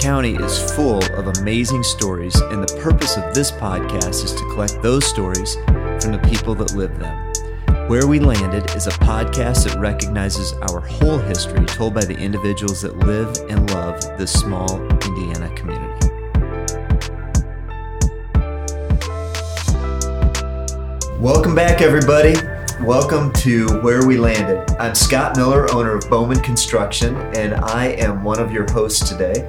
County is full of amazing stories, and the purpose of this podcast is to collect those stories from the people that live them. Where We Landed is a podcast that recognizes our whole history told by the individuals that live and love this small Indiana community. Welcome back, everybody. Welcome to Where We Landed. I'm Scott Miller, owner of Bowman Construction, and I am one of your hosts today.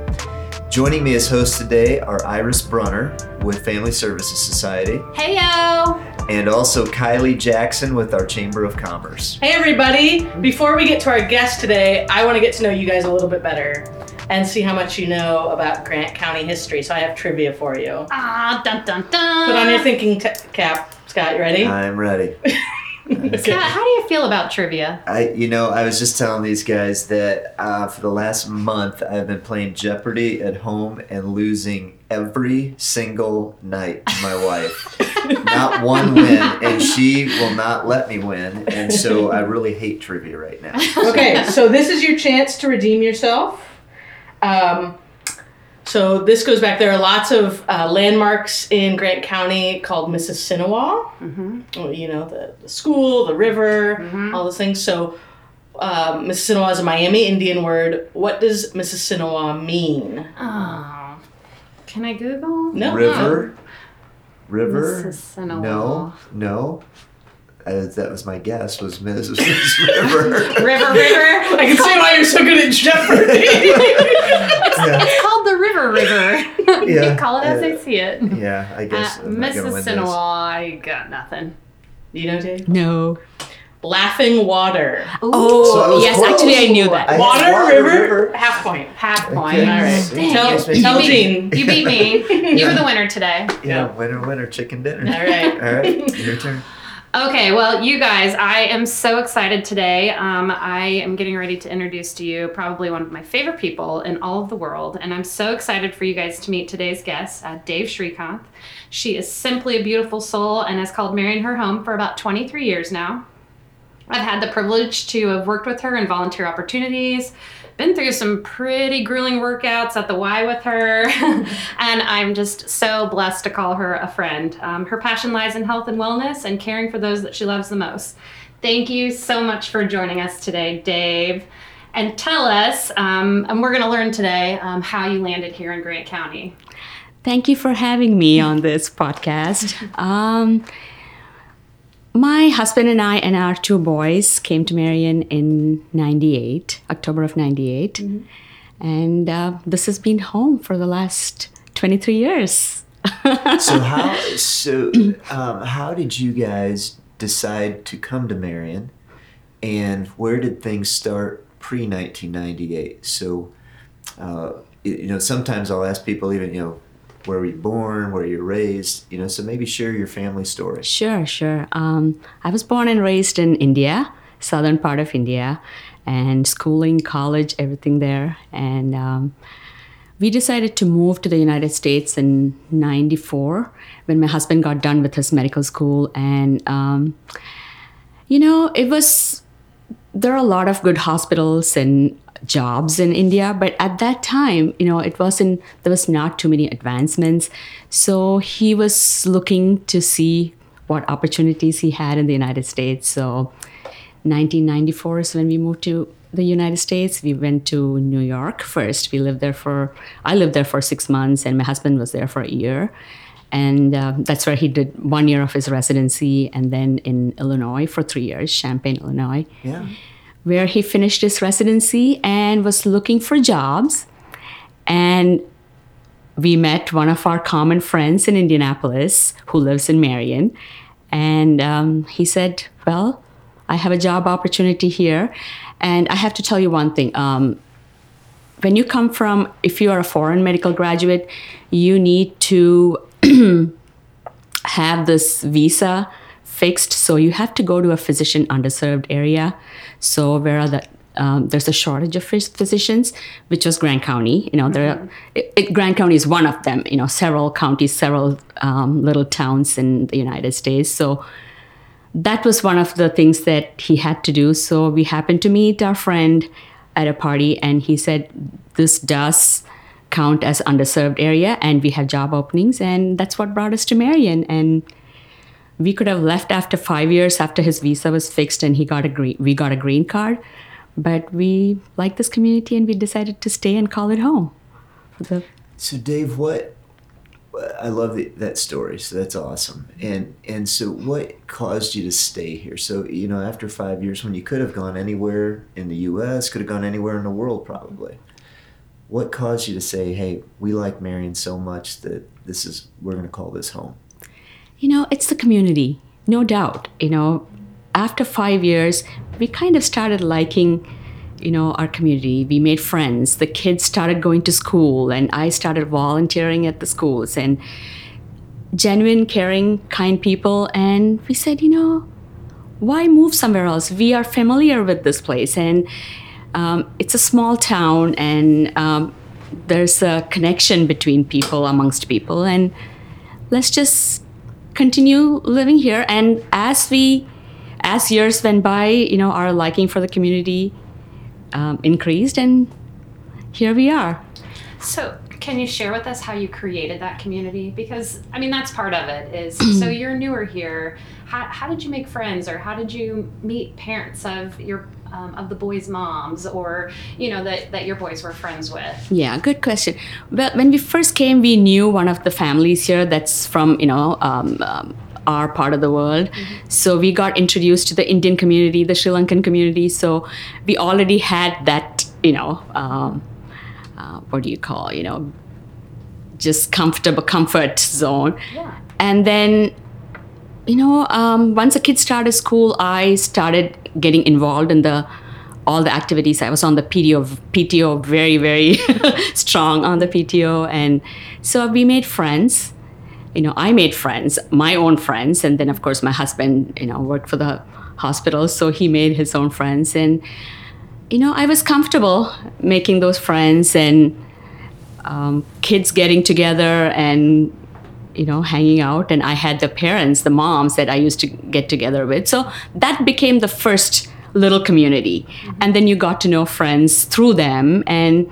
Joining me as host today are Iris Brunner with Family Services Society Hey yo! and also Kylie Jackson with our Chamber of Commerce. Hey everybody! Before we get to our guest today, I want to get to know you guys a little bit better and see how much you know about Grant County history. So I have trivia for you. Ah, dun dun dun. Put on your thinking t- cap, Scott. You ready? I'm ready. Scott, how do you feel about trivia? I, you know, I was just telling these guys that uh, for the last month I've been playing Jeopardy at home and losing every single night to my wife. not one win, and she will not let me win, and so I really hate trivia right now. okay, so this is your chance to redeem yourself. Um, so this goes back. There are lots of uh, landmarks in Grant County called Mississinewa. Mm-hmm. You know, the, the school, the river, all those things. So um, Mississinewa is a Miami Indian word. What does Mississinewa mean? Oh. Can I Google? No. River, river. Mississinewa. No, no. Uh, that was my guess. Was Mrs. River? River, river. I can see why you're so good at Jeopardy. yeah. It's called the River River. Yeah, you call it as yeah. they see it. yeah, I guess. Uh, I'm not gonna win this. Mississinewa, I got nothing. you know, Dave? No. Laughing water. Oh, So I yes, close. actually, I knew that. I Water, water, river, river. half point. Half point. Okay. All right. Dang, Tell, you- tell you Jean. beat, you beat me. You were the winner today. Yeah, winner, winner, chicken dinner. All right. All right, your turn. Okay, well, you guys, I am so excited today. Um, I am getting ready to introduce to you probably one of my favorite people in all of the world, and I'm so excited for you guys to meet today's guest, uh, Dave Shrikant. She is simply a beautiful soul and has called Marion her home for about 23 years now. I've had the privilege to have worked with her in volunteer opportunities, been through some pretty grueling workouts at the Y with her, and I'm just so blessed to call her a friend. Um, her passion lies in health and wellness and caring for those that she loves the most. Thank you so much for joining us today, Dave. And tell us, um, and we're going to learn today um, how you landed here in Grant County. Thank you for having me on this podcast. My husband and I and our two boys came to Marion in 98, October of 98. And uh, this has been home for the last 23 years. So how so um, how did you guys decide to come to Marion, and where did things start pre nineteen ninety eight? So, uh, you know, sometimes I'll ask people even you know, where were you born, where you're raised, you know, so maybe share your family story. Sure, sure. Um, I was born and raised in India, southern part of India, and schooling, college, everything there. And um, we decided to move to the United States in '94 when my husband got done with his medical school. And, um, you know, it was, there are a lot of good hospitals and jobs in India, but at that time, you know, it wasn't, there was not too many advancements. So he was looking to see what opportunities he had in the United States. So 1994 is when we moved to the United States. We went to New York first. We lived there for, I lived there for six months, and my husband was there for a year. And uh, that's where he did one year of his residency, and then in Illinois for three years, Champaign, Illinois, Yeah. Where he finished his residency and was looking for jobs. And we met one of our common friends in Indianapolis who lives in Marion. And um, he said, Well, I have a job opportunity here. And I have to tell you one thing. Um, when you come from, if you are a foreign medical graduate, you need to have this visa fixed. So you have to go to a physician underserved area. So where are the um, there's a shortage of physicians, which was Grant County. You know, there are, it, it, Grant County is one of them. You know, several counties, several um, little towns in the United States. So that was one of the things that he had to do. So we happened to meet our friend at a party, and he said, "This does count as underserved area and we have job openings and that's what brought us to marion and we could have left after five years after his visa was fixed and he got a green we got a green card but we like this community and we decided to stay and call it home the So, Dave, what? I love the, that story. So that's awesome. And and so, what caused you to stay here? So, you know, after five years, when you could have gone anywhere in the U.S., could have gone anywhere in the world, probably. What caused you to say, "Hey, we like Marion so much that this is we're going to call this home"? You know, it's the community, no doubt. You know, after five years, we kind of started liking, you know, our community. We made friends. The kids started going to school, and I started volunteering at the schools and genuine, caring, kind people. And we said, you know, why move somewhere else? We are familiar with this place, and um, it's a small town, and um, there's a connection between people amongst people, and let's just continue living here. And as we, as years went by, you know, our liking for the community um, increased, and here we are. So, can you share with us how you created that community? Because I mean, that's part of it. Is so you're newer here. How, how did you make friends, or how did you meet parents of your um, of the boys' moms, or you know that that your boys were friends with? Yeah, good question. Well, when we first came, we knew one of the families here that's from, you know, um, um, our part of the world. So we got introduced to the Indian community, the Sri Lankan community. So we already had that, you know, um, uh, what do you call, you know, just comfortable comfort zone. Yeah. And then, you know, um, once the kids started school, I started getting involved in the all the activities. I was on the PTO, PTO very, very strong on the PTO, and so we made friends. You know, I made friends, my own friends, and then of course my husband, you know, worked for the hospital, so he made his own friends, and you know, I was comfortable making those friends and um, kids getting together and you know hanging out and i had the parents the moms that i used to get together with. So that became the first little community. And then you got to know friends through them and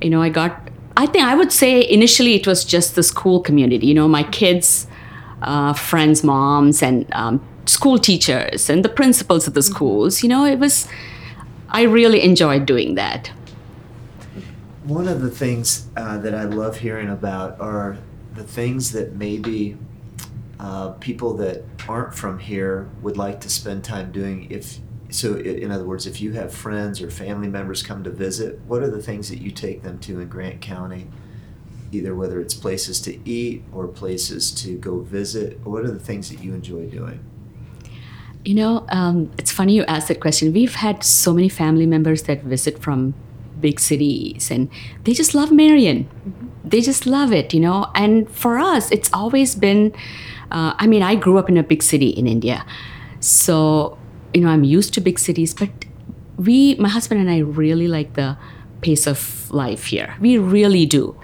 you know i got i think i would say initially it was just the school community you know my kids uh, friends moms and um, school teachers and the principals of the schools you know it was i really enjoyed doing that. One of the things uh, that I love hearing about are the things that maybe uh, people that aren't from here would like to spend time doing. If so, in other words, if you have friends or family members come to visit, what are the things that you take them to in Grant County? Either whether it's places to eat or places to go visit. What are the things that you enjoy doing? You know, um, it's funny you asked that question. We've had so many family members that visit from big cities and they just love Marion. They just love it, you know. And for us, it's always been uh, I mean, I grew up in a big city in India. So, you know, I'm used to big cities, but we, my husband and I, really like the pace of life here. We really do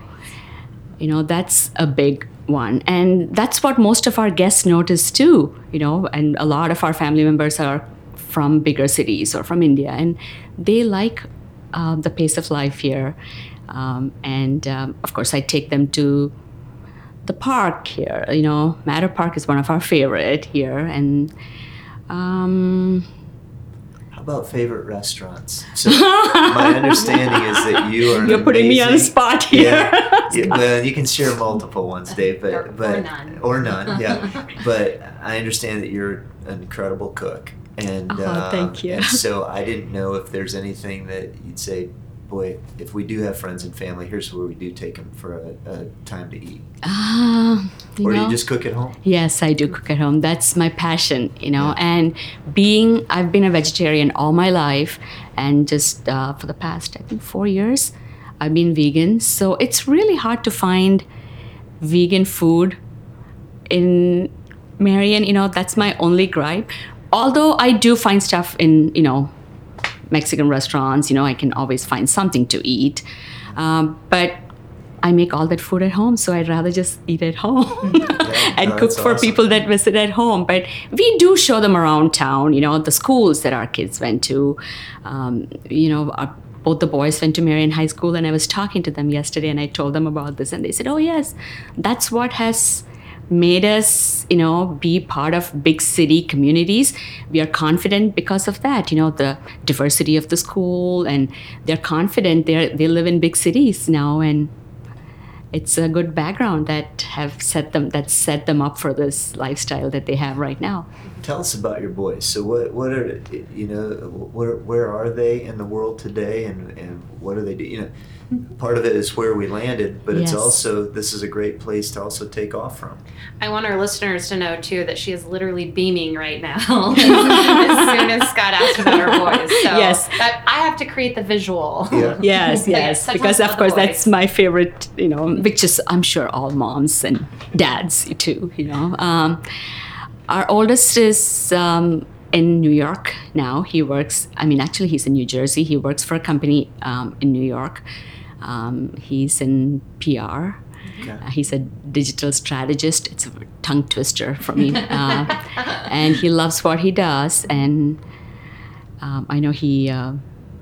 you know that's a big one and that's what most of our guests notice too you know and a lot of our family members are from bigger cities or from india and they like uh, the pace of life here um, and um, of course i take them to the park here you know matter park is one of our favorite here and um, How about favorite restaurants? So my understanding is that you are. You're putting me on the spot here. Yeah, yeah, well, you can share multiple ones, Dave, but Or- or but none. or none, yeah. but I understand that you're an incredible cook, and Oh, um, thank you. and so I didn't know if there's anything that you'd say, boy, if we do have friends and family, here's where we do take them for a, a time to eat, Ah, you or do know, you just cook at home? Yes, I do cook at home. That's my passion, you know. And being, I've been a vegetarian all my life, and just uh, for the past, I think, four years, I've been vegan. So it's really hard to find vegan food in Marion. You know, that's my only gripe. Although I do find stuff in, you know, Mexican restaurants, you know, I can always find something to eat. Um, but I make all that food at home, so I'd rather just eat at home and no, cook for awesome. people that visit at home. But we do show them around town, you know, the schools that our kids went to, um, you know, our both the boys went to Marion High School, and I was talking to them yesterday, and I told them about this, and they said, "Oh yes, that's what has." Made us you know be part of big city communities we are confident because of that you know the diversity of the school and they're confident they they live in big cities now and it's a good background that have set them that set them up for this lifestyle that they have right now Tell us about your boys. So what what are you know where where are they in the world today, and and what do they do? You know, part of it is where we landed, but it's also this is a great place to also take off from. I want our listeners to know too that she is literally beaming right now as soon as Scott asked about her boys. So Yes. that, I have to create the visual. Yeah. yes Yeah, yes because of course that's my favorite you know which is i'm sure all moms and dads too you know um, our oldest is um, in new york now he works i mean actually he's in new jersey he works for a company um, in new york um, he's in pr Okay. Uh, he's a digital strategist. It's a tongue twister for me. Uh, and he loves what he does. And um, I know he uh,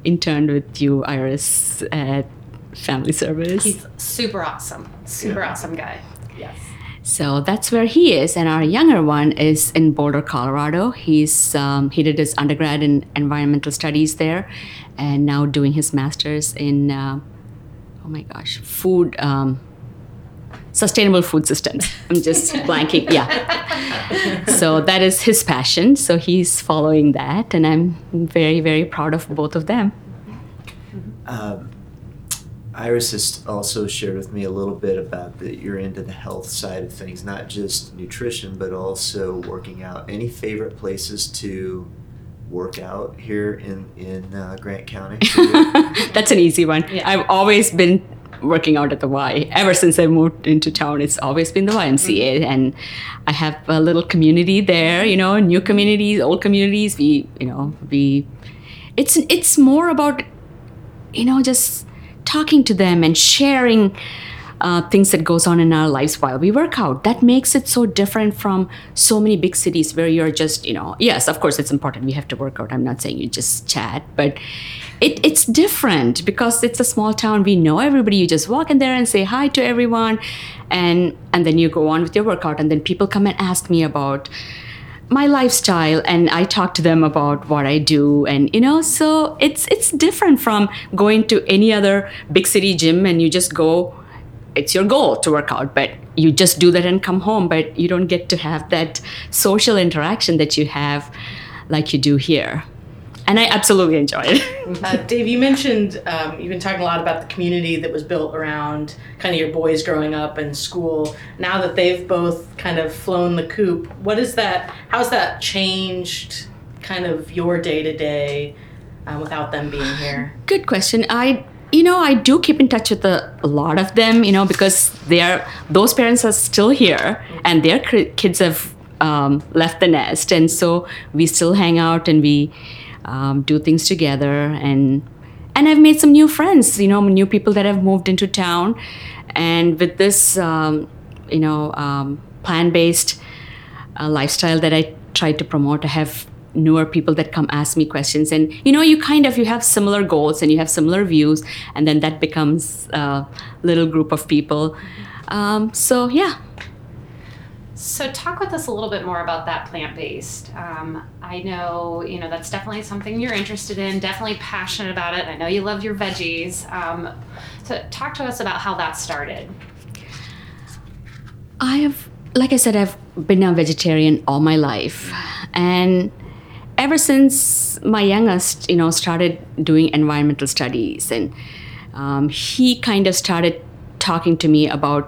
interned with you, Iris, at Family Service. He's super awesome. Super Yeah. awesome guy. Yes. so that's where he is. And our younger one is in Boulder, Colorado. He's um, he did his undergrad in environmental studies there, and now doing his master's in uh, oh my gosh, food. Um, sustainable food systems. I'm just blanking. Yeah. So that is his passion. So he's following that, and I'm very, very proud of both of them. Um, Iris has also shared with me a little bit about that you're into the health side of things, not just nutrition, but also working out. Any favorite places to work out here in in uh, Grant County? That's an easy one. Yeah. I've always been working out at the Y. Ever since I moved into town, it's always been the YMCA. And I have a little community there, you know, new communities, old communities. We, you know, we, it's, it's more about, you know, just talking to them and sharing uh, things that goes on in our lives while we work out. That makes it so different from so many big cities where you're just you know yes of course it's important. We have to work out. I'm not saying you just chat but it, it's different because it's a small town. We know everybody. You just walk in there and say hi to everyone and and then you go on with your workout and then people come and ask me about my lifestyle and I talk to them about what I do and you know so it's it's different from going to any other big city gym and you just go it's your goal to work out but you just do that and come home but you don't get to have that social interaction that you have like you do here and I absolutely enjoy it Uh, Dave, you mentioned um, you've been talking a lot about the community that was built around kind of your boys growing up and school. Now that they've both kind of flown the coop, what is that? How's that changed kind of your day to day without them being here? Good question. I you know I do keep in touch with a, a lot of them, you know, because they are those parents are still here and their kids have um, left the nest, and so we still hang out and we um, do things together and and I've made some new friends, you know, new people that have moved into town, and with this, um, you know, um, plant-based uh, lifestyle that I try to promote. I have newer people that come ask me questions, and you know, you kind of you have similar goals and you have similar views, and then that becomes a little group of people. Um, so yeah, So talk with us a little bit more about that plant-based. Um, I know, you know, that's definitely something you're interested in, definitely passionate about it. I know you love your veggies. Um, so talk to us about how that started. I have, like I said, I've been a vegetarian all my life, and ever since my youngest, you know, started doing environmental studies, and um, he kind of started talking to me about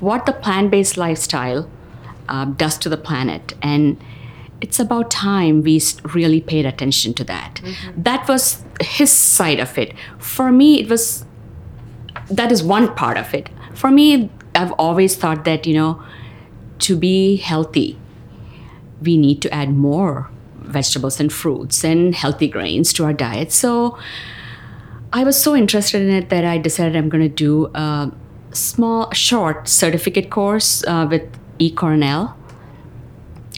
what the plant-based lifestyle uh, does to the planet, and it's about time we really paid attention to that. That was his side of it. For me, it was that is one part of it. For me, I've always thought that, you know, to be healthy, we need to add more vegetables and fruits and healthy grains to our diet. So I was so interested in it that I decided I'm going to do a small, short certificate course uh, with eCornell.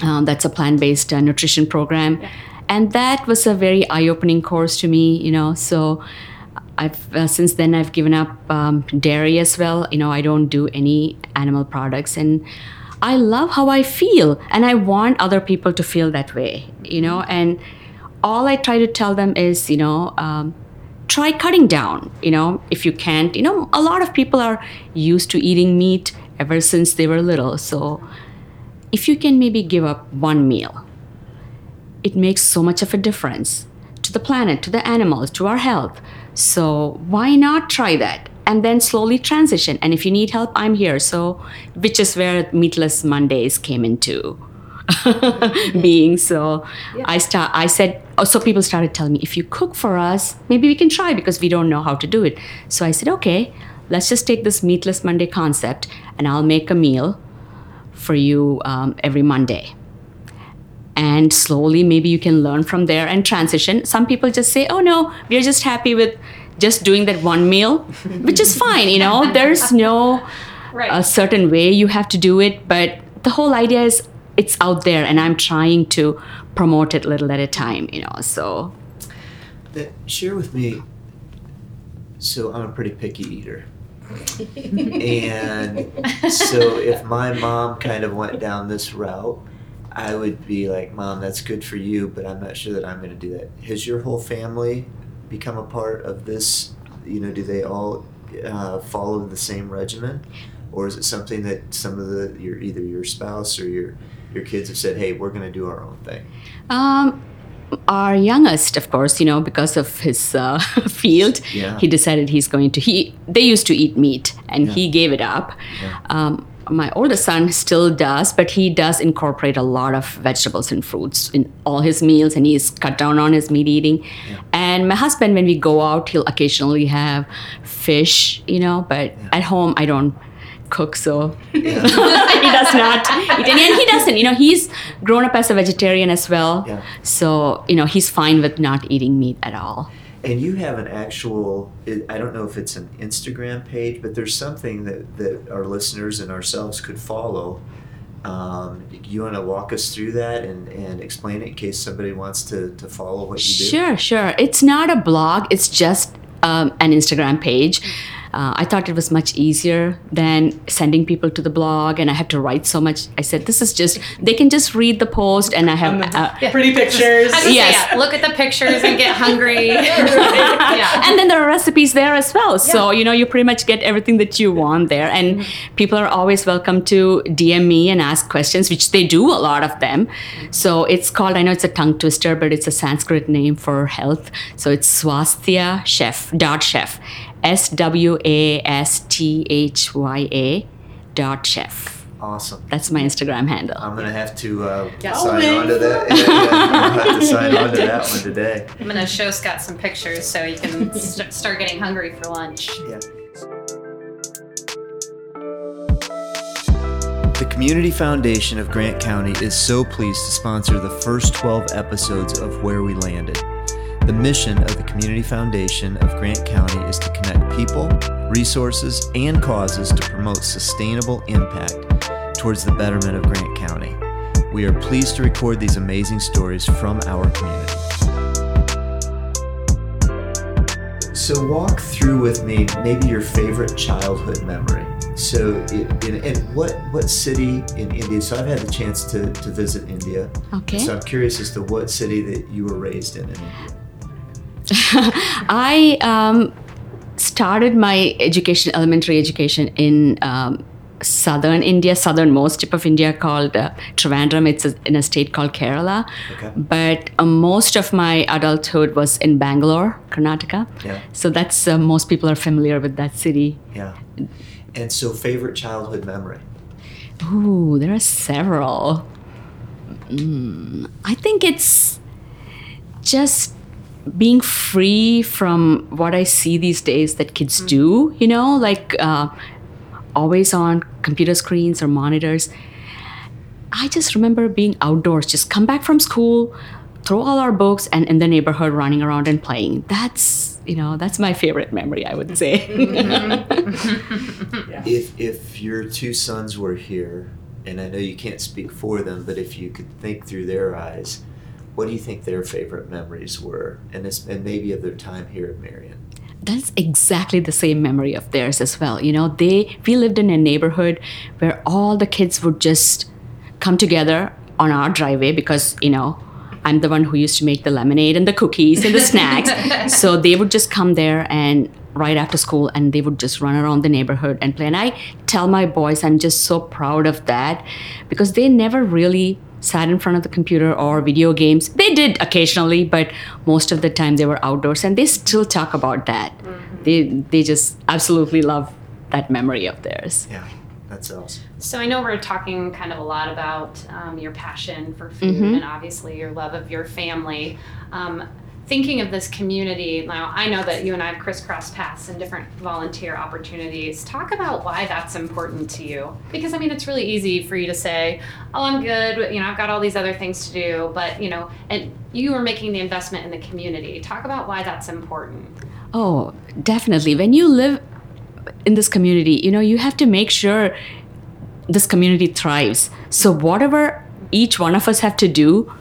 Um, that's a plant-based uh, nutrition program, and that was a very eye-opening course to me. You know, so I've uh, since then I've given up um, dairy as well. You know, I don't do any animal products, and I love how I feel, and I want other people to feel that way. You know, and all I try to tell them is, you know, um, try cutting down. You know, if you can't, you know, a lot of people are used to eating meat ever since they were little, so if you can maybe give up one meal, it makes so much of a difference to the planet, to the animals, to our health. So why not try that? And then slowly transition. And if you need help, I'm here. So, which is where Meatless Mondays came into being. So, I start. I said. Oh, so people started telling me, if you cook for us, maybe we can try because we don't know how to do it. So I said, okay, let's just take this Meatless Monday concept, and I'll make a meal for you um, every Monday and slowly maybe you can learn from there and transition some people just say oh no we're just happy with just doing that one meal which is fine you know there's no Right. a certain way you have to do it but the whole idea is it's out there and i'm trying to promote it little at a time you know so That, share with me. So I'm a pretty picky eater, and so if my mom kind of went down this route, I would be like, "Mom, that's good for you, but I'm not sure that I'm going to do that." Has your whole family become a part of this? You know, do they all uh, follow the same regimen, or is it something that some of the your either your spouse or your your kids have said, "Hey, we're going to do our own thing"? Um, our youngest, of course, you know, because of his uh, field, Yeah. he decided he's going to. He they used to eat meat, and Yeah. he gave it up. Yeah. Um, my oldest son still does, but he does incorporate a lot of vegetables and fruits in all his meals, and he's cut down on his meat eating. And my husband, when we go out, he'll occasionally have fish, you know, but at home I don't cook, so Yeah. he does not eat any, and he doesn't. You know, he's grown up as a vegetarian as well, Yeah. so you know he's fine with not eating meat at all. And you have an actual, I don't know if it's an Instagram page, but there's something that, that our listeners and ourselves could follow. Um, you want to walk us through that and, and explain it in case somebody wants to, to follow what you do? Sure, sure. It's not a blog. It's just um, an Instagram page. Uh, I thought it was much easier than sending people to the blog, and I had to write so much. I said, "This is just they can just read the post, and I have." Uh, Pretty pictures. I Yes. say, yeah, look at the pictures and get hungry. yeah. and then there are recipes there as well. So, you know, you pretty much get everything that you want there. And people are always welcome to DM me and ask questions, which they do, a lot of them. So it's called, I know it's a tongue twister, but it's a Sanskrit name for health. So it's Swasthya Chef, dot chef. S W A S T H Y A dot chef. Awesome. That's my Instagram handle. I'm going to have to uh, Yeah. sign Oh, on to that. Yeah, yeah. I'll have to sign on to that one today. I'm gonna show Scott some pictures so you can st- start getting hungry for lunch. Yeah. The Community Foundation of Grant County is so pleased to sponsor the first 12 episodes of Where We Landed. The mission of the Community Foundation of Grant County is to connect people, resources, and causes to promote sustainable impact towards the betterment of Grant County. We are pleased to record these amazing stories from our community. So walk through with me maybe your favorite childhood memory. So, in what what city in India? So I've had the chance to, to visit India. Okay. So I'm curious as to what city that you were raised in in India. I um, started my education, elementary education, in um, southern India, southernmost tip of India called uh, Trivandrum. It's a, in a state called Kerala. Okay. But uh, most of my adulthood was in Bangalore, Karnataka. Yeah. So that's uh, most people are familiar with that city. Yeah. And so favorite childhood memory. Ooh, there are several. Mm, I think it's just being free from what I see these days that kids do, you know, like uh, always on computer screens or monitors. I just remember being outdoors, just come back from school, throw all our books, and in the neighborhood running around and playing. That's, you know, that's my favorite memory, I would say. If if your two sons were here, and I know you can't speak for them, but if you could think through their eyes, what do you think their favorite memories were, and this, and maybe of their time here at Marion? that's exactly the same memory of theirs as well. You know, they we lived in a neighborhood where all the kids would just come together on our driveway because you know I'm the one who used to make the lemonade and the cookies and the snacks. so they would just come there and right after school and they would just run around the neighborhood and play. And I tell my boys I'm just so proud of that because they never really sat in front of the computer or video games. They did occasionally, but most of the time they were outdoors and they still talk about that. Mm-hmm. They they just absolutely love that memory of theirs. Yeah. That's awesome. So I know we're talking kind of a lot about um, your passion for food mm-hmm. and obviously your love of your family. Um, thinking of this community now i know that you and i have crisscrossed paths and different volunteer opportunities. Talk about why that's important to you. Because i mean it's really easy for you to say oh i'm good you know i've got all these other things to do but you know and you are making the investment in the community. Talk about why that's important. Oh definitely. When you live in this community you know you have to make sure this community thrives. So whatever each one of us have to do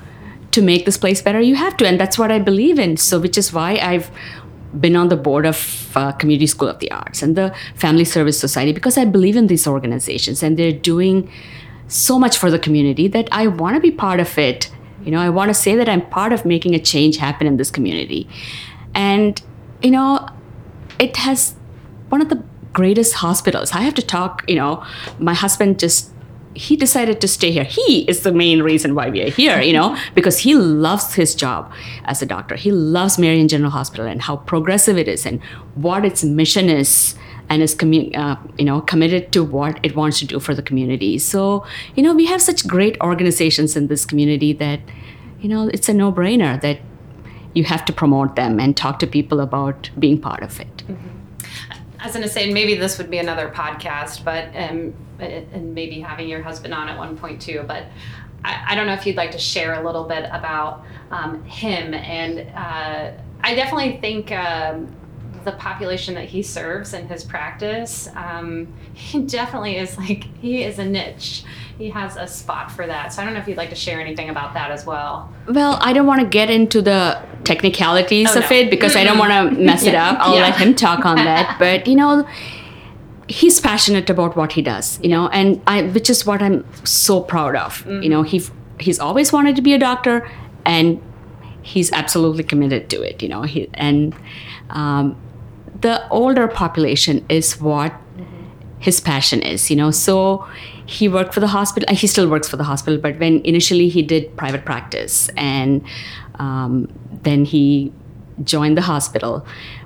to make this place better, you have to. And that's what I believe in. So, which is why I've been on the board of uh, Community School of the Arts and the Family Service Society because I believe in these organizations and they're doing so much for the community that I want to be part of it. You know, I want to say that I'm part of making a change happen in this community. And, you know, it has one of the greatest hospitals. I have to talk, you know, my husband just he decided to stay here. He is the main reason why we are here, you know, because he loves his job as a doctor. He loves Marion General Hospital and how progressive it is and what its mission is and is commu- uh, you know committed to what it wants to do for the community. So, you know, we have such great organizations in this community that you know, it's a no-brainer that you have to promote them and talk to people about being part of it. Mm-hmm. I was going to say, maybe this would be another podcast, but um, and maybe having your husband on at one point too. But I, I don't know if you'd like to share a little bit about um, him. And uh, I definitely think um, the population that he serves in his practice, um, he definitely is like, he is a niche. He has a spot for that. So I don't know if you'd like to share anything about that as well. Well, I don't want to get into the technicalities oh, of no. it because I don't want to mess yeah. it up. I'll yeah. let him talk on that. But, you know, he's passionate about what he does you know and i which is what i'm so proud of mm-hmm. you know he he's always wanted to be a doctor and he's absolutely committed to it you know he, and um, the older population is what mm-hmm. his passion is you know so he worked for the hospital he still works for the hospital but when initially he did private practice and um, then he joined the hospital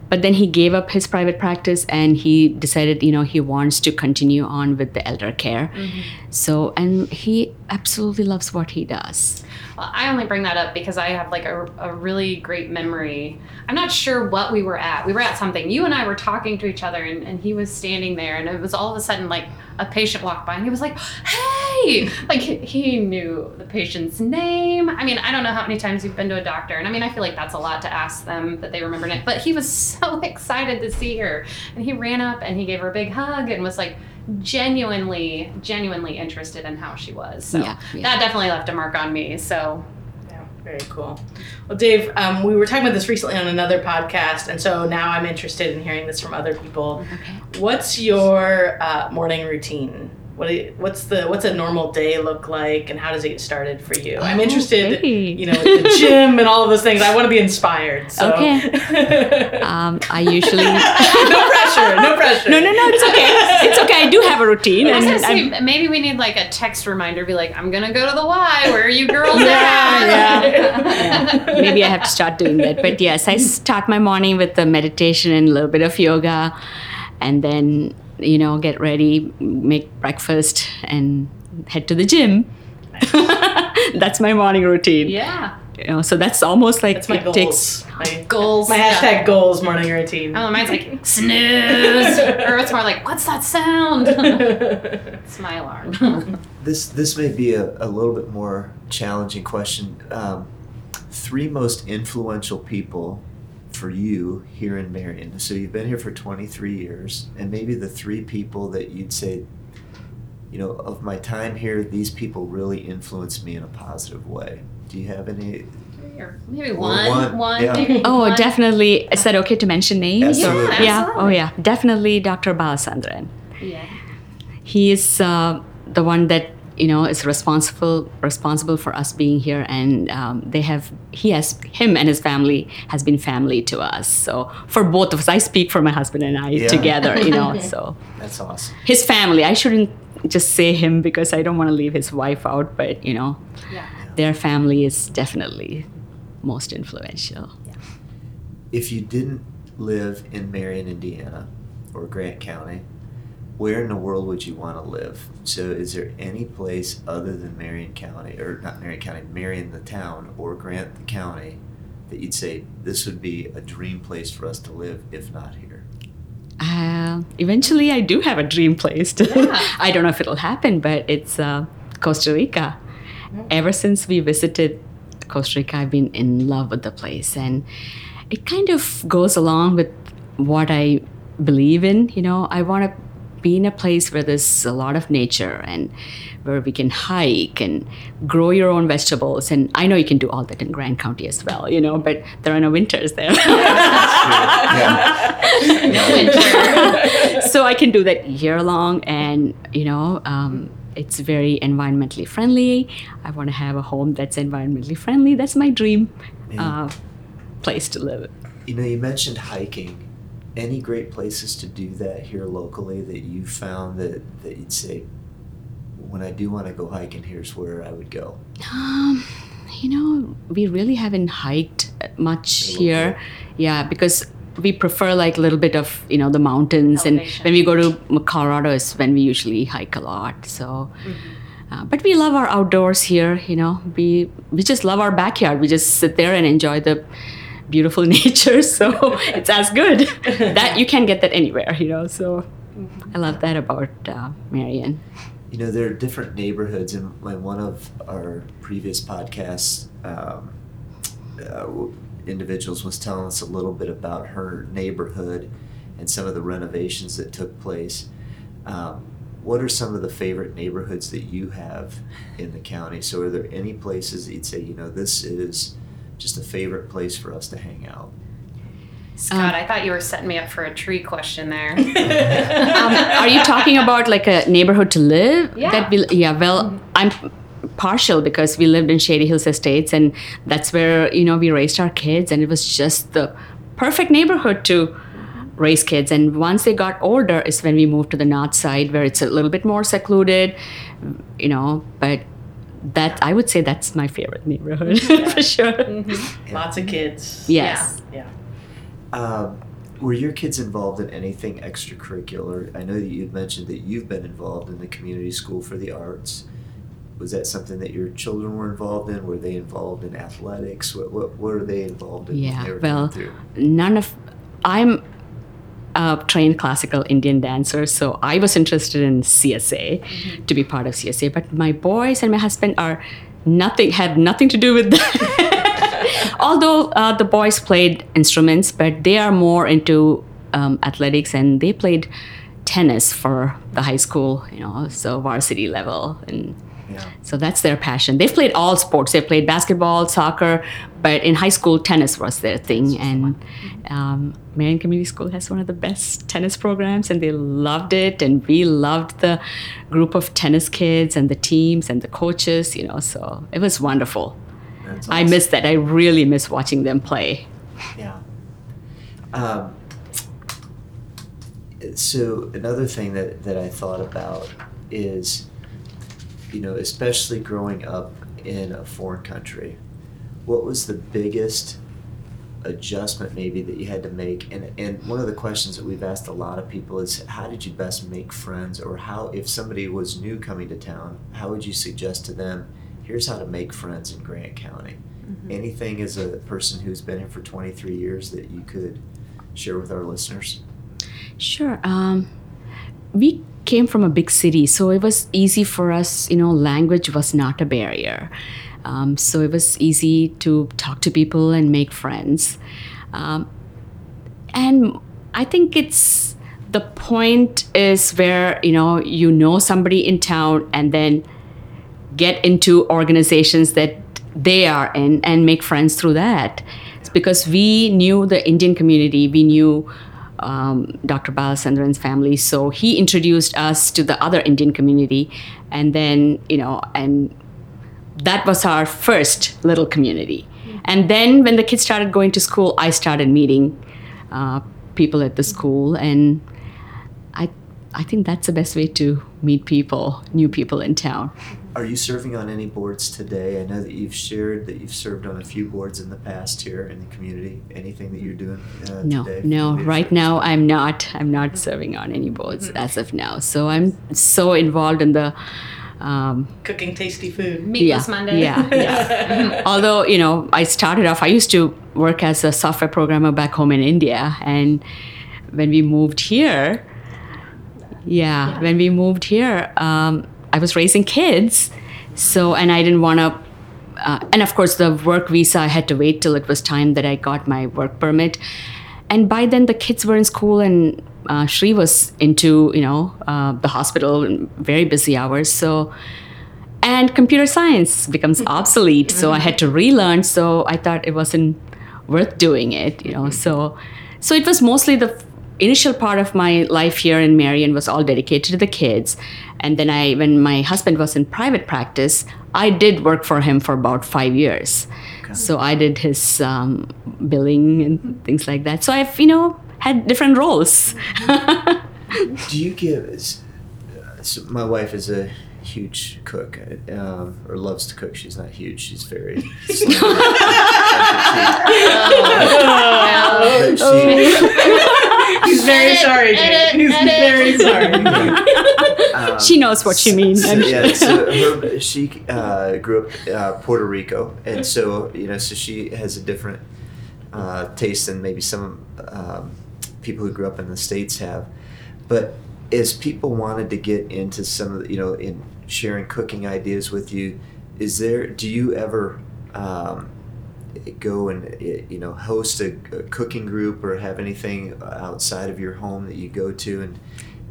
but then he gave up his private practice and he decided you know he wants to continue on with the elder care mm-hmm. so and he absolutely loves what he does I only bring that up because I have like a, a really great memory. I'm not sure what we were at. We were at something. You and I were talking to each other, and, and he was standing there, and it was all of a sudden like a patient walked by, and he was like, "Hey!" Like he knew the patient's name. I mean, I don't know how many times you've been to a doctor, and I mean, I feel like that's a lot to ask them that they remember it. But he was so excited to see her, and he ran up and he gave her a big hug and was like genuinely, genuinely interested in how she was. So yeah, yeah. that definitely left a mark on me. So yeah, very cool. Well, Dave, um, we were talking about this recently on another podcast, and so now I'm interested in hearing this from other people. Okay. What's your uh, morning routine? What you, what's the what's a normal day look like, and how does it get started for you? I'm oh, interested, you know, the gym and all of those things. I want to be inspired. So. Okay. um, I usually no pressure, no pressure. No, no, no. It's okay. It's okay. I do have a routine. I and say, maybe we need like a text reminder. Be like, I'm gonna go to the Y. Where are you girls yeah, at? Yeah. yeah. Maybe I have to start doing that. But yes, I start my morning with the meditation and a little bit of yoga, and then you know, get ready, make breakfast, and head to the gym. that's my morning routine. Yeah. You know, so that's almost like that's my goals. Takes, my goals. My hashtag yeah. goals morning routine. Oh, mine's like snooze, or it's more like what's that sound? it's my alarm. this this may be a, a little bit more challenging question. Um, three most influential people for you here in Marion? So you've been here for 23 years, and maybe the three people that you'd say, you know, of my time here, these people really influenced me in a positive way. Do you have any Or maybe Or one, one, one, yeah. maybe Oh, one. definitely. Is that okay to mention names? Absolutely. Yeah, Yeah. Oh, yeah. Definitely Dr. Balasandran. Yeah. He is uh, the one that you know is responsible responsible for us being here, and um, they have he has him and his family has been family to us. So for both of us, I speak for my husband and I Yeah. together. You know, so That's awesome. his family. I shouldn't just say him because I don't want to leave his wife out, but you know, Yeah. their family is definitely most influential. If you didn't live in Marion, Indiana, or Grant County, where in the world would you want to live? So, is there any place other than Marion County, or not Marion County, Marion the town, or Grant the county, that you'd say this would be a dream place for us to live, if not here? Uh, eventually, I do have a dream place. To, Yeah. I don't know if it'll happen, but it's uh, Costa Rica. Ever since we visited Costa Rica, I've been in love with the place, and it kind of goes along with what I believe in. You know, I want to be in a place where there's a lot of nature and where we can hike and grow your own vegetables. And I know you can do all that in Grant County as well, you know, but there are no winters there. Yeah. No winter. so I can do that year long, and you know, um, it's very environmentally friendly. I want to have a home that's environmentally friendly. That's my dream uh, place to live. You know, you mentioned hiking. Any great places to do that here locally that you found that, that you'd say, when I do want to go hiking, here's where I would go? Um, you know, we really haven't hiked much Local. here. Yeah, because we prefer like a little bit of you know the mountains, Elevation. and when we go to Colorado is when we usually hike a lot. So. Uh, but we love our outdoors here, you know. We we just love our backyard. We just sit there and enjoy the beautiful nature. So it's as good. that you can't get that anywhere, you know. So I love that about uh, Marion. You know, there are different neighborhoods, and in one of our previous podcasts, um, uh, individuals was telling us a little bit about her neighborhood and some of the renovations that took place. Um, what are some of the favorite neighborhoods that you have in the county? So, are there any places that you'd say, you know, this is just a favorite place for us to hang out? Scott, I thought you were setting me up for a tree question there. um, are you talking about like a neighborhood to live? Yeah. That we, yeah. Well, I'm partial because we lived in Shady Hills Estates, and that's where you know we raised our kids, and it was just the perfect neighborhood to raise kids. And once they got older, is when we moved to the north side, where it's a little bit more secluded, you know. But that I would say that's my favorite neighborhood for sure. Lots of kids. Yes. Yeah. Um, were your kids involved in anything extracurricular? I know that you'd mentioned that you've been involved in the community school for the arts. Was that something that your children were involved in? Were they involved in athletics? What what, what are they involved in? when Yeah, they were well, through? none of I'm a trained classical Indian dancer, so I was interested in CSA to be part of CSA. But my boys and my husband are nothing had nothing to do with that. Although uh, the boys played instruments, but they are more into um, athletics and they played tennis for the high school, you know, so varsity level and. Yeah. So that's their passion. They've played all sports. They've played basketball, soccer, but in high school, tennis was their thing. And um, Marion Community School has one of the best tennis programs, and they loved it. And we loved the group of tennis kids and the teams and the coaches. You know, so it was wonderful. That's I awesome. miss that. I really miss watching them play. Yeah. Um, so another thing that, that I thought about is, you know, especially growing up in a foreign country, what was the biggest adjustment maybe that you had to make? And and one of the questions that we've asked a lot of people is how did you best make friends or how if somebody was new coming to town, how would you suggest to them, here's how to make friends in Grant County? Anything as a person who's been here for 23 years that you could share with our listeners? Sure. Um, we came from a big city, so it was easy for us. You know, language was not a barrier. Um, so it was easy to talk to people and make friends. Um, and I think it's the point is where you know you know somebody in town and then get into organizations that they are in and make friends through that. It's because we knew the Indian community, we knew um, Dr. Balasandran's family, so he introduced us to the other Indian community, and then you know, and that was our first little community. And then when the kids started going to school, I started meeting uh, people at the school, and I I think that's the best way to meet people, new people in town. Are you serving on any boards today? I know that you've shared that you've served on a few boards in the past here in the community. Anything that you're doing uh, No, today? no. Leadership? Right now, I'm not. I'm not serving on any boards as of now. So I'm so involved in the. Um, Cooking tasty food. Meatless Monday. Yeah, yeah. Although you know, I started off. I used to work as a software programmer back home in India, and when we moved here, yeah, when we moved here, um, I was raising kids, so and I didn't want to. Uh, and of course, the work visa, I had to wait till it was time that I got my work permit. And by then, the kids were in school, and uh, Shri was into you know uh, the hospital, in very busy hours. So and computer science becomes obsolete so i had to relearn so i thought it wasn't worth doing it you know so so it was mostly the initial part of my life here in marion was all dedicated to the kids and then i when my husband was in private practice i did work for him for about five years so i did his um, billing and things like that so i've you know had different roles Do you give? uh, So my wife is a huge cook, um, or loves to cook. She's not huge. She's very. slim and petite. But she- He's very sorry, Jane. He's very sorry. um, she knows what she means So, yeah, so her, she uh, grew up uh, Puerto Rico, and so you know, so she has a different uh, taste than maybe some um, people who grew up in the states have. But as people wanted to get into some of the, you know, in sharing cooking ideas with you, is there? Do you ever? Um, go and eh, you know host a, a cooking group or have anything outside of your home that you go to and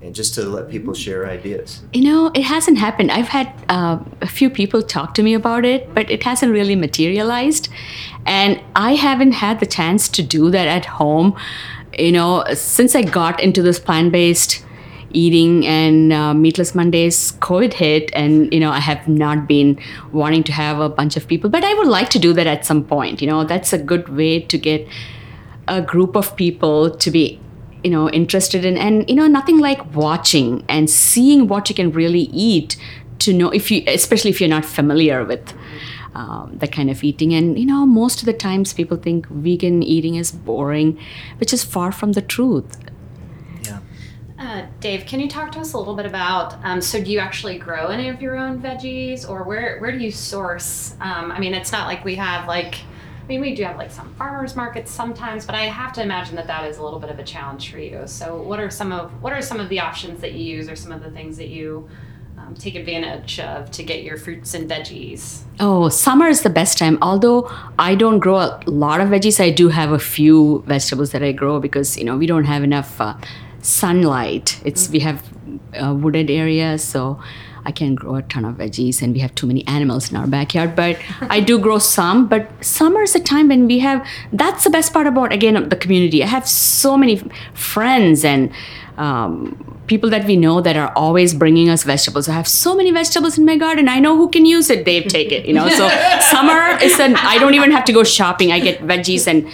and just to let people share ideas You know, it hasn't happened. I've had uh, a few people talk to me about it, but it hasn't really materialized. And I haven't had the chance to do that at home. You know, since I got into this plant based eating and uh, meatless Mondays, COVID hit, and, you know, I have not been wanting to have a bunch of people. But I would like to do that at some point. You know, that's a good way to get a group of people to be you know interested in and you know nothing like watching and seeing what you can really eat to know if you especially if you're not familiar with um, that kind of eating and you know most of the times people think vegan eating is boring which is far from the truth Uh, Dave, can you talk to us a little bit about? Um, so, do you actually grow any of your own veggies, or where where do you source? Um, I mean, it's not like we have like, I mean, we do have like some farmers markets sometimes, but I have to imagine that that is a little bit of a challenge for you. So, what are some of what are some of the options that you use, or some of the things that you um, take advantage of to get your fruits and veggies? Oh, summer is the best time. Although I don't grow a lot of veggies, I do have a few vegetables that I grow because you know we don't have enough uh, sunlight. It's we have uh, wooded areas, so I can grow a ton of veggies, and we have too many animals in our backyard. But I do grow some. But summer is a time when we have. That's the best part about again the community. I have so many friends and. Um, people that we know that are always bringing us vegetables. I have so many vegetables in my garden. I know who can use it. Dave, take it. You know, so summer is an. I don't even have to go shopping. I get veggies and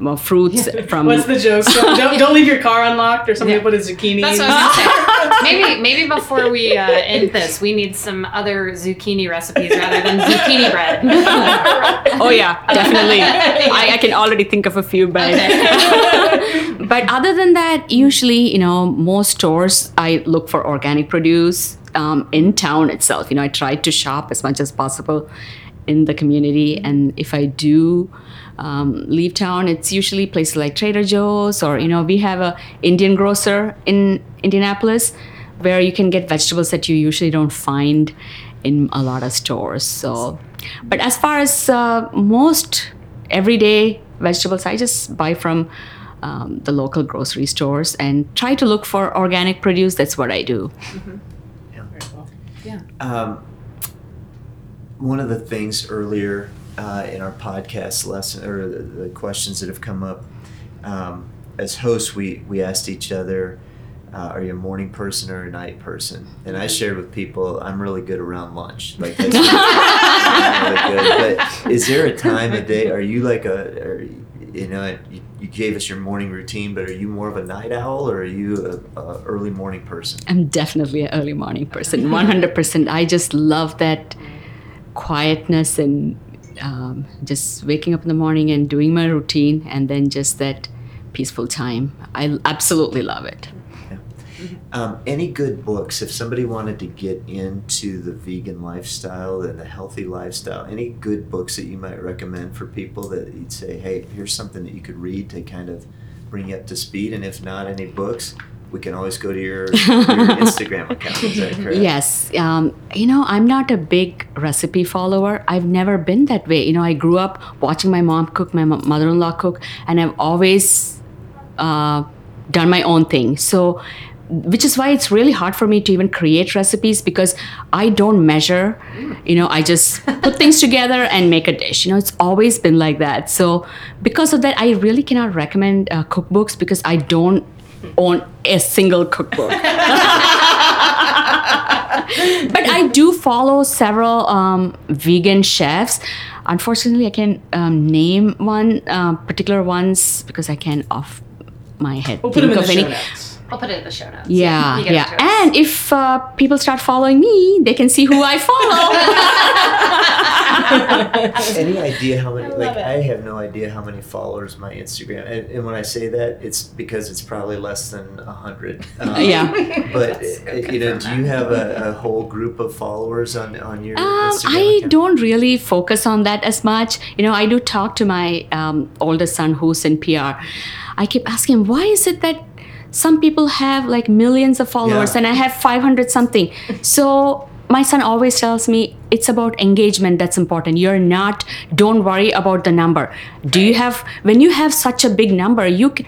well, fruits from. What's the joke? Don't, don't, don't leave your car unlocked or somebody put a zucchini. That's what I was gonna say. maybe maybe before we uh, end this, we need some other zucchini recipes rather than zucchini bread. oh yeah, definitely. I, I can already think of a few, but but other than that, usually you know most stores I look for organic produce um, in town itself. You know, I try to shop as much as possible in the community, and if I do. Um, leave town it's usually places like trader joe's or you know we have a indian grocer in indianapolis where you can get vegetables that you usually don't find in a lot of stores. So but as far as uh, most everyday vegetables i just buy from um, the local grocery stores and try to look for organic produce. That's what i do. Yeah. Um, one of the things earlier uh, in our podcast lesson or the, the questions that have come up. Um, as hosts, we we asked each other, uh, "Are you a morning person or a night person?" And I shared with people, "I'm really good around lunch. Like that's really, really good." But is there a time of day? Are you like a, are, you know, you, you gave us your morning routine, but are you more of a night owl or are you a, a early morning person? I'm definitely an early morning person, 100%. I just love that quietness and um, just waking up in the morning and doing my routine and then just that peaceful time. I absolutely love it. Um, any good books if somebody wanted to get into the vegan lifestyle and the healthy lifestyle? Any good books that you might recommend for people that you'd say, hey, here's something that you could read to kind of bring you up to speed? And if not any books, we can always go to your, your Instagram account. Is that correct? Yes. Um, you know, I'm not a big recipe follower. I've never been that way. You know, I grew up watching my mom cook, my mother in law cook, and I've always uh, done my own thing. So, which is why it's really hard for me to even create recipes because I don't measure. You know, I just put things together and make a dish. You know, it's always been like that. So, because of that, I really cannot recommend uh, cookbooks because I don't own a single cookbook. but I do follow several um, vegan chefs. Unfortunately, I can um, name one uh, particular ones because I can't off my head We'll put them think in the of show any. notes. I'll put it in the show notes. Yeah, You yeah. And if uh, people start following me, they can see who I follow. Any idea how many? I like, it. I have no idea how many followers my Instagram. And, and when I say that, it's because it's probably less than a hundred. Um, Yeah. But Let's go uh, you know, do you have a, a whole group of followers on on your Um, Instagram I account? don't really focus on that as much. You know, I do talk to my um, oldest son who's in PR. I keep asking him, why is it that some people have like millions of followers Yeah. and I have 500 something? So my son always tells me it's about engagement that's important. You're not, don't worry about the number. Do you have, when you have such a big number, you can,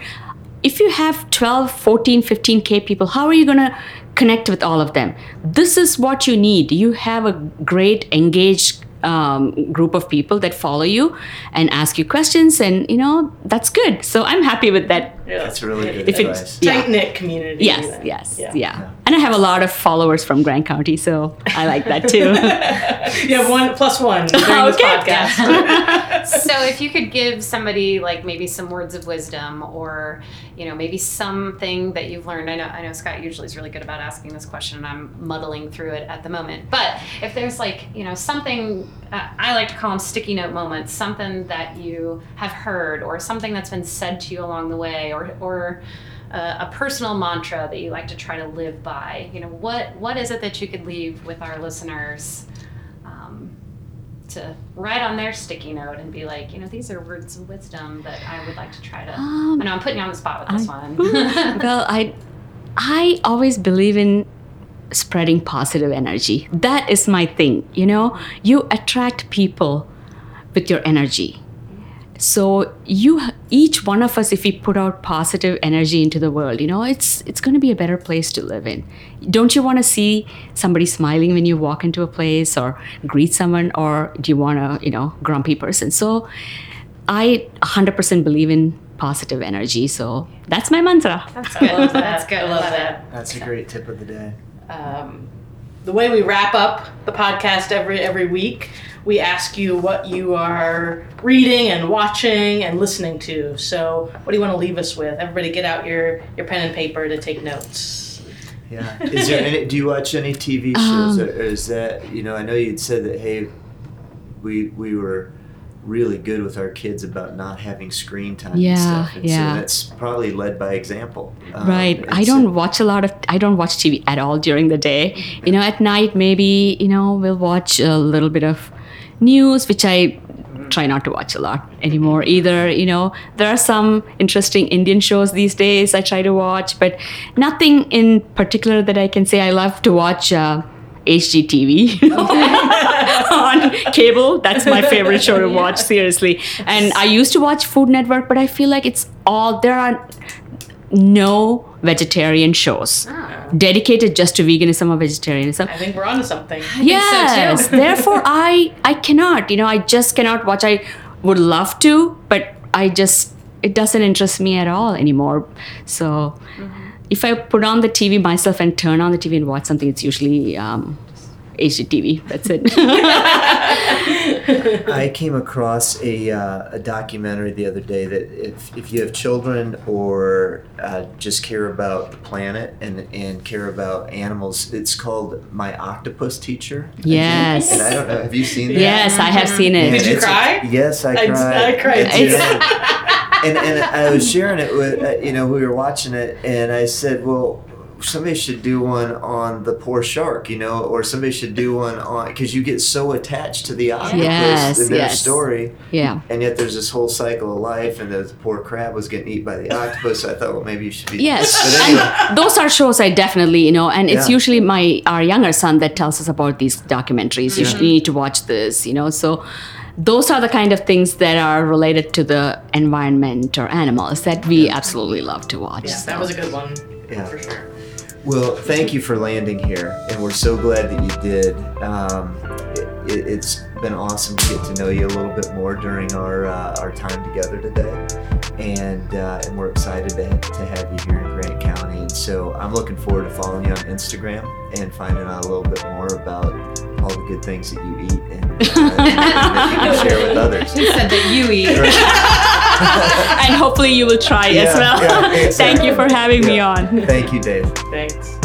if you have 12 14 15k people how are you going to connect with all of them this is what you need you have a great engaged um, group of people that follow you and ask you questions and you know that's good so i'm happy with that Yeah. That's really good If it- advice. Yeah. Tight knit community. yes then. yes yeah. Yeah. And i have a lot of followers from Grant county so i like that too You have one plus one during this Okay. podcast. so if you could give somebody like maybe some words of wisdom or you know maybe something that you've learned i know i know scott usually is really good about asking this question and i'm muddling through it at the moment but if there's like you know something uh, i like to call them sticky note moments something that you have heard or something that's been said to you along the way or or uh, a personal mantra that you like to try to live by you know what what is it that you could leave with our listeners um, to write on their sticky note and be like, you know, these are words of wisdom that I would like to try to. Um, I know I'm putting you on the spot with this I- one. well, I I always believe in spreading positive energy. That is my thing, you know? You attract people with your energy. So you each one of us if we put out positive energy into the world, you know, it's it's going to be a better place to live in. Don't you want to see somebody smiling when you walk into a place or greet someone or do you want a, you know, grumpy person? So I 100% believe in positive energy. So that's my mantra. That's good. I love that. That's good. I love that. That's a great tip of the day. um, the way we wrap up the podcast every every week, we ask you what you are reading and watching and listening to. So, what do you want to leave us with? Everybody, get out your your pen and paper to take notes. Yeah. Is there any? Do you watch any TV shows, Um, or, or is that you know? I know you'd said that. Hey, we we were really good with our kids about not having screen time Yeah, and stuff, and yeah. so that's probably led by example. Um, Right. I don't a- watch a lot of I don't watch TV at all during the day. You know, at night maybe, you know, we'll watch a little bit of news which I try not to watch a lot anymore either, you know. There are some interesting Indian shows these days I try to watch, but nothing in particular that I can say I love to watch uh, HGTV on cable. That's my favorite show to watch, seriously. And I used to watch Food Network, but I feel like it's all there are no vegetarian shows Oh. dedicated just to veganism or vegetarianism. I think we're onto something. Yes. too. Therefore, I I cannot. You know, I just cannot watch. I would love to, but I just it doesn't interest me at all anymore. So, mm-hmm. If I put on the TV myself and turn on the TV and watch something, it's usually um, HGTV. That's it. I came across a, uh, a documentary the other day that if, if you have children or uh, just care about the planet and, and care about animals, it's called My Octopus Teacher. I. Yes. And I don't know, have you seen that? yes, I have seen Man, it. Did you it's a- cry? yes, I I- cried. I cried too. Yeah. and, and I was sharing it with, uh, you know, we were watching it, and I said, well, somebody should do one on the poor shark, you know, or somebody should do one on, because you get so attached to the octopus Yes, in their yes. story. Yeah. And yet there's this whole cycle of life, and the poor crab was getting eaten by the octopus. So I thought, well, maybe you should be. Yes, But anyway, those are shows I definitely, you know, and it's Yeah. usually my our younger son that tells us about these documentaries. You should you need to watch this, you know. So those are the kind of things that are related to the environment or animals that we absolutely love to watch. Yeah, that was a good one. Yeah. For sure. Well, thank you for landing here, and we're so glad that you did. Um, it, it's been awesome to get to know you a little bit more during our uh, our time together today, and uh, and we're excited to, to have you here in Grant County. And so I'm looking forward to following you on Instagram and finding out a little bit more about all the good things that you eat and, that you can share with others. He said that you eat. and hopefully you will try as well. yeah, Thank you for having me on. Thank you, Dave. Thanks.